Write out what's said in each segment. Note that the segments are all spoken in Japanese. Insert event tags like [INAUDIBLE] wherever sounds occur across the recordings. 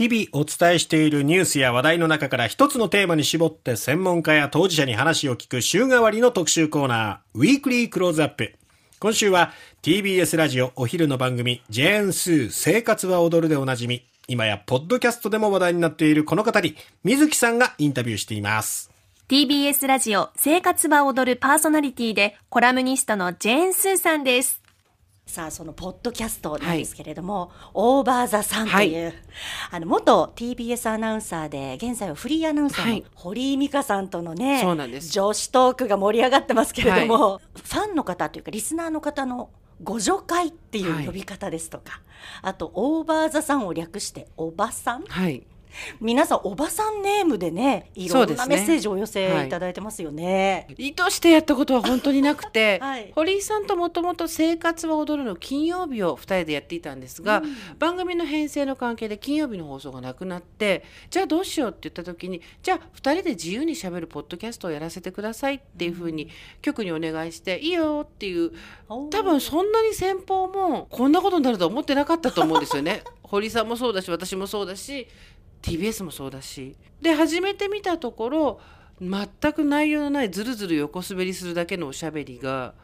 日々お伝えしているニュースや話題の中から一つのテーマに絞って専門家や当事者に話を聞く週替わりの特集コーナー、ウィークリークローズアップ。今週は TBS ラジオお昼の番組、ジェーンスー生活は踊るでおなじみ、今やポッドキャストでも話題になっているこの方に、水木さんがインタビューしています。TBS ラジオ生活は踊るパーソナリティでコラムニストのジェーン・スーさんです。さあそのポッドキャストなんですけれども、オーバーザさんという、あの元 TBS アナウンサーで現在はフリーアナウンサーのはい。堀井美香さんとのね、そうなんです。女子トークが盛り上がってますけれども、ファンの方というかリスナーの方のご助会っていう呼び方ですとか、あとオーバーザさんを略しておばさん？はい。皆さんおばさんネームでねいろんなメッセージをお寄せいただいてますよね。意図してやったことは本当になくて、[LAUGHS] はい。堀井さんともともと「生活は踊る」の金曜日を2人でやっていたんですが、番組の編成の関係で金曜日の放送がなくなってじゃあどうしようって言った時にじゃあ2人で自由にしゃべるポッドキャストをやらせてくださいっていうふうに局にお願いして「いいよ」っていう多分そんなに先方もこんなことになるとは思ってなかったと思うんですよね。堀井さんもそうだし私もそうだし TBS もそうだしで始めてみたところ全く内容のないずるずる横滑りするだけのおしゃべりが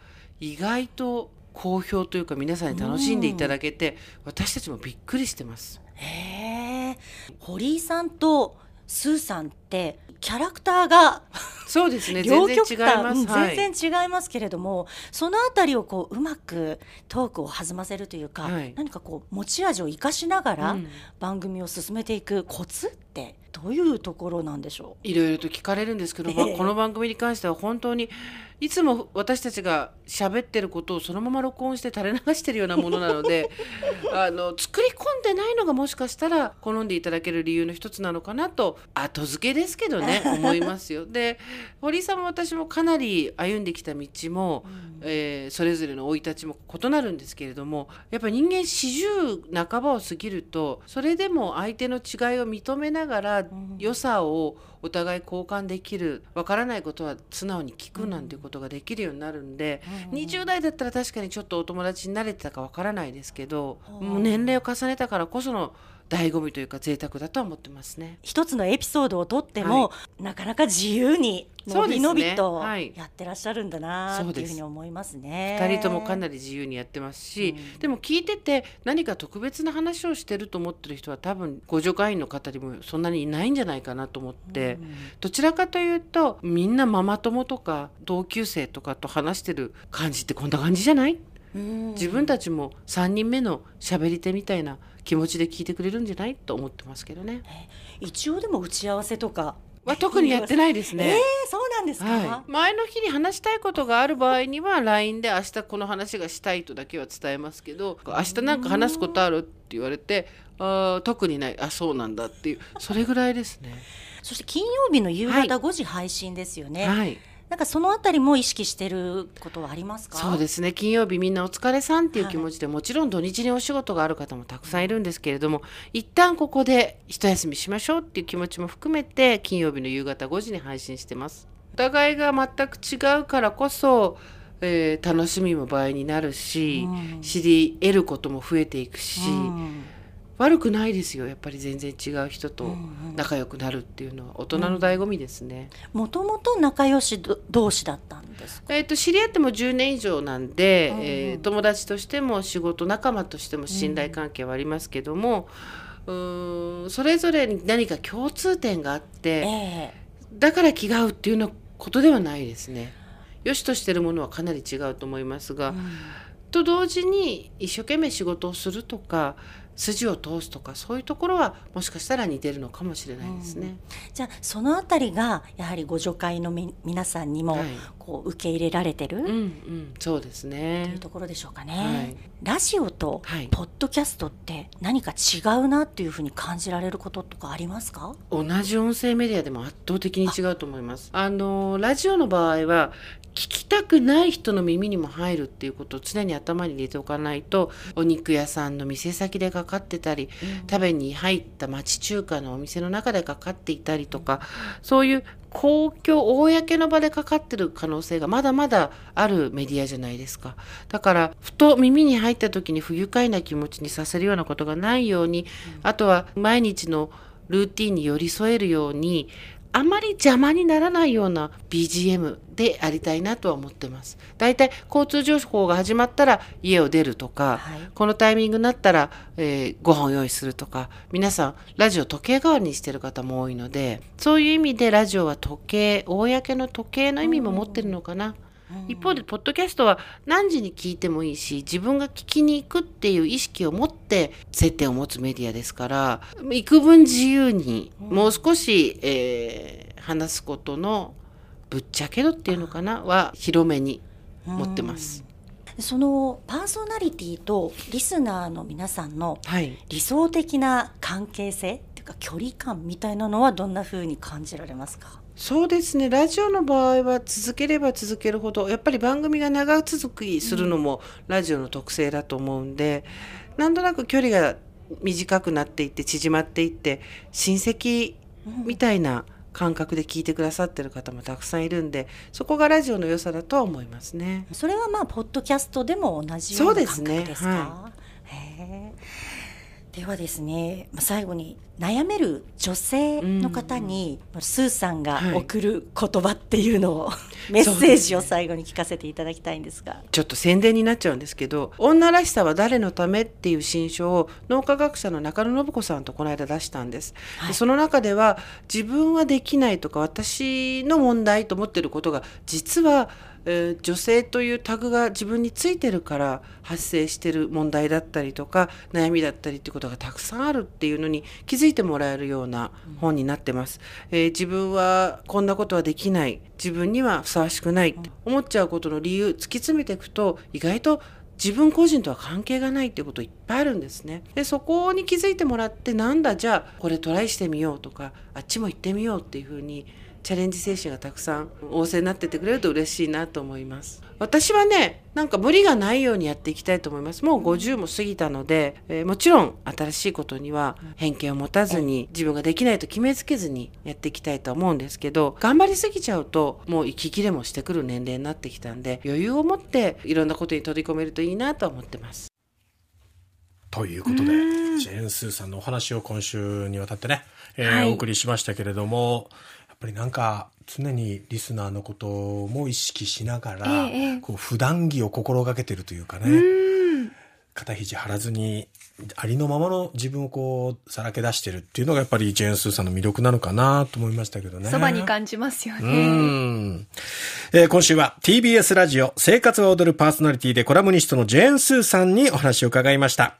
意外と好評というか皆さんに楽しんでいただけて私たちもびっくりしてます。へえ堀井さんとスーさんってキャラクターがそうですね。両全然違い極端、全然違いますけれどもそのあたりをこううまくトークを弾ませるというか、はい。何かこう持ち味を生かしながらうん。番組を進めていくコツってどういうところなんでしょいろいろと聞かれるんですけど、ええ。まあこの番組に関しては本当にいつも私たちが喋ってることをそのまま録音して垂れ流してるようなものなので [LAUGHS] あの作り込んでないのがもしかしたら好んでいただける理由の一つなのかなと後付けですけどね [LAUGHS] 思いますよ。で堀井さんも私もかなり歩んできた道も、えーそれぞれの生い立ちも異なるんですけれどもやっぱり人間四十半ばを過ぎるとそれでも相手の違いを認めながら良さをお互い交換できるわからないことは素直に聞くなんていうことができるようになるんで、20代だったら確かにちょっとお友達になれてたかわからないですけど、もう年齢を重ねたからこその醍醐味というか贅沢だとは思ってますね。一つのエピソードをとっても、なかなか自由にのびのびとやってらっしゃるんだなっていうふうに思いますね。二人ともかなり自由にやってますし、でも聞いてて何か特別な話をしてると思ってる人は多分ご助会員の方にもそんなにいないんじゃないかなと思って、どちらかというとみんなママ友とか同級生とかと話してる感じってこんな感じじゃない？うん。自分たちも3人目の喋り手みたいな気持ちで聞いてくれるんじゃないと思ってますけどね。一応でも打ち合わせとか。は特にやってないですね。[LAUGHS] えー、そうなんですか、はい、前の日に話したいことがある場合には LINE で明日この話がしたいとだけは伝えますけど明日なんか話すことあるって言われてあー特にない。あそうなんだっていう。それぐらいですね。[LAUGHS] そして金曜日の夕はい方5時配信ですよね、はいなんかそのあたりも意識してることはありますか？そうですね。金曜日みんなお疲れさんっていう気持ちで、もちろん土日にお仕事がある方もたくさんいるんですけれども一旦ここで一休みしましょうっていう気持ちも含めて金曜日の夕方5時に配信してます。お互いが全く違うからこそ、えー楽しみも倍になるし、うん。知り得ることも増えていくし、うん悪くないですよやっぱり全然違う人とうんうん。仲良くなるっていうのは大人の醍醐味ですね。もともと仲良しど同士だったんですか？えー、と知り合っても10年以上なんで、うんうん。えー友達としても仕事仲間としても信頼関係はありますけども、うーんそれぞれに何か共通点があってええ。だから気が合うっていうようなことではないですね。よしとしてるものはかなり違うと思いますが、と同時に一生懸命仕事をするとか筋を通すとかそういうところはもしかしたら似てるのかもしれないですね。じゃあそのあたりがやはりご助会のみ皆さんにもはい。こう受け入れられてる、うんうん、そうですといねう。ところでしょうかね、はい。ラジオとはい。ポッドキャストって何か違うなっていうふうに感じられることとかありますか？同じ音声メディアでも圧倒的に違うと思います。あのラジオの場合は聞きたくない人の耳にも入るっていうことを常に頭に入れておかないとお肉屋さんの店先でかかってたり、食べに入った町中華のお店の中でかかっていたりとか、そういう公共、公の場でかかってる可能性がまだまだあるメディアじゃないですか。だから、ふと耳に入った時に不愉快な気持ちにさせるようなことがないように、あとは毎日のルーティンに寄り添えるように、あまり邪魔にならないような BGM でありたいなとは思ってます。だいたい交通情報が始まったら家を出るとか、はいこのタイミングになったら、えーご飯を用意するとか、皆さんラジオ時計代わりにしてる方も多いので、そういう意味でラジオは時計、公の時計の意味も持ってるのかな。一方で、ポッドキャストは何時に聞いてもいいし、自分が聞きに行くっていう意識を持って接点を持つメディアですから、幾分自由に、もう少し、えー話すことのぶっちゃけ度っていうのかなは広めに持ってます。そのパーソナリティとリスナーの皆さんのはい。理想的な関係性っていうか距離感みたいなのはどんな風に感じられますか？そうですね。ラジオの場合は続ければ続けるほどやっぱり番組が長続きするのもラジオの特性だと思うんで、なんとなく距離が短くなっていって縮まっていって親戚みたいな感覚で聞いてくださってる方もたくさんいるんでそこがラジオの良さだとは思いますね。それはまあポッドキャストでも同じような感覚ですか？そうですね。はへえではですねまあ最後に悩める女性の方に、スーさんがはい送る言葉っていうのを、[LAUGHS] メッセージを最後に聞かせていただきたいんですがちょっと宣伝になっちゃうんですけど「女らしさは誰のため?」っていう新書を脳科学者の中野信子さんとこの間出したんです。でその中では自分はできないとか私の問題と思ってることが実は、えー女性というタグが自分についてるから発生してる問題だったりとか悩みだったりってことがたくさんあるっていうのに気づいてもらえるような本になってます。えー自分はこんなことはできない自分にはふさわしくないって思っちゃうことの理由突き詰めていくと意外と自分個人とは関係がないっていうこといっぱいあるんですね。でそこに気づいてもらってなんだじゃあこれトライしてみようとかあっちも行ってみようっていうふうにチャレンジ精神がたくさん旺盛になってってくれると嬉しいなと思います。私はね、なんか無理がないようにやっていきたいと思います。もう50も過ぎたので、えーもちろん新しいことには偏見を持たずに、自分ができないと決めつけずにやっていきたいと思うんですけど、頑張りすぎちゃうと、もう息切れもしてくる年齢になってきたんで、余裕を持っていろんなことに取り込めるといいなと思ってます。ということで、ジェーン・スーさんのお話を今週にわたってね、えーはいお送りしましたけれども、やっぱりなんか常にリスナーのことも意識しながら、ええええこう普段着を心がけてるというかね、肩肘張らずにありのままの自分をこうさらけ出してるっていうのがやっぱりジェーン・スーさんの魅力なのかなと思いましたけどね。そばに感じますようね。ん。えー今週は TBS ラジオ生活を踊るパーソナリティでコラムニストのジェーン・スーさんにお話を伺いました。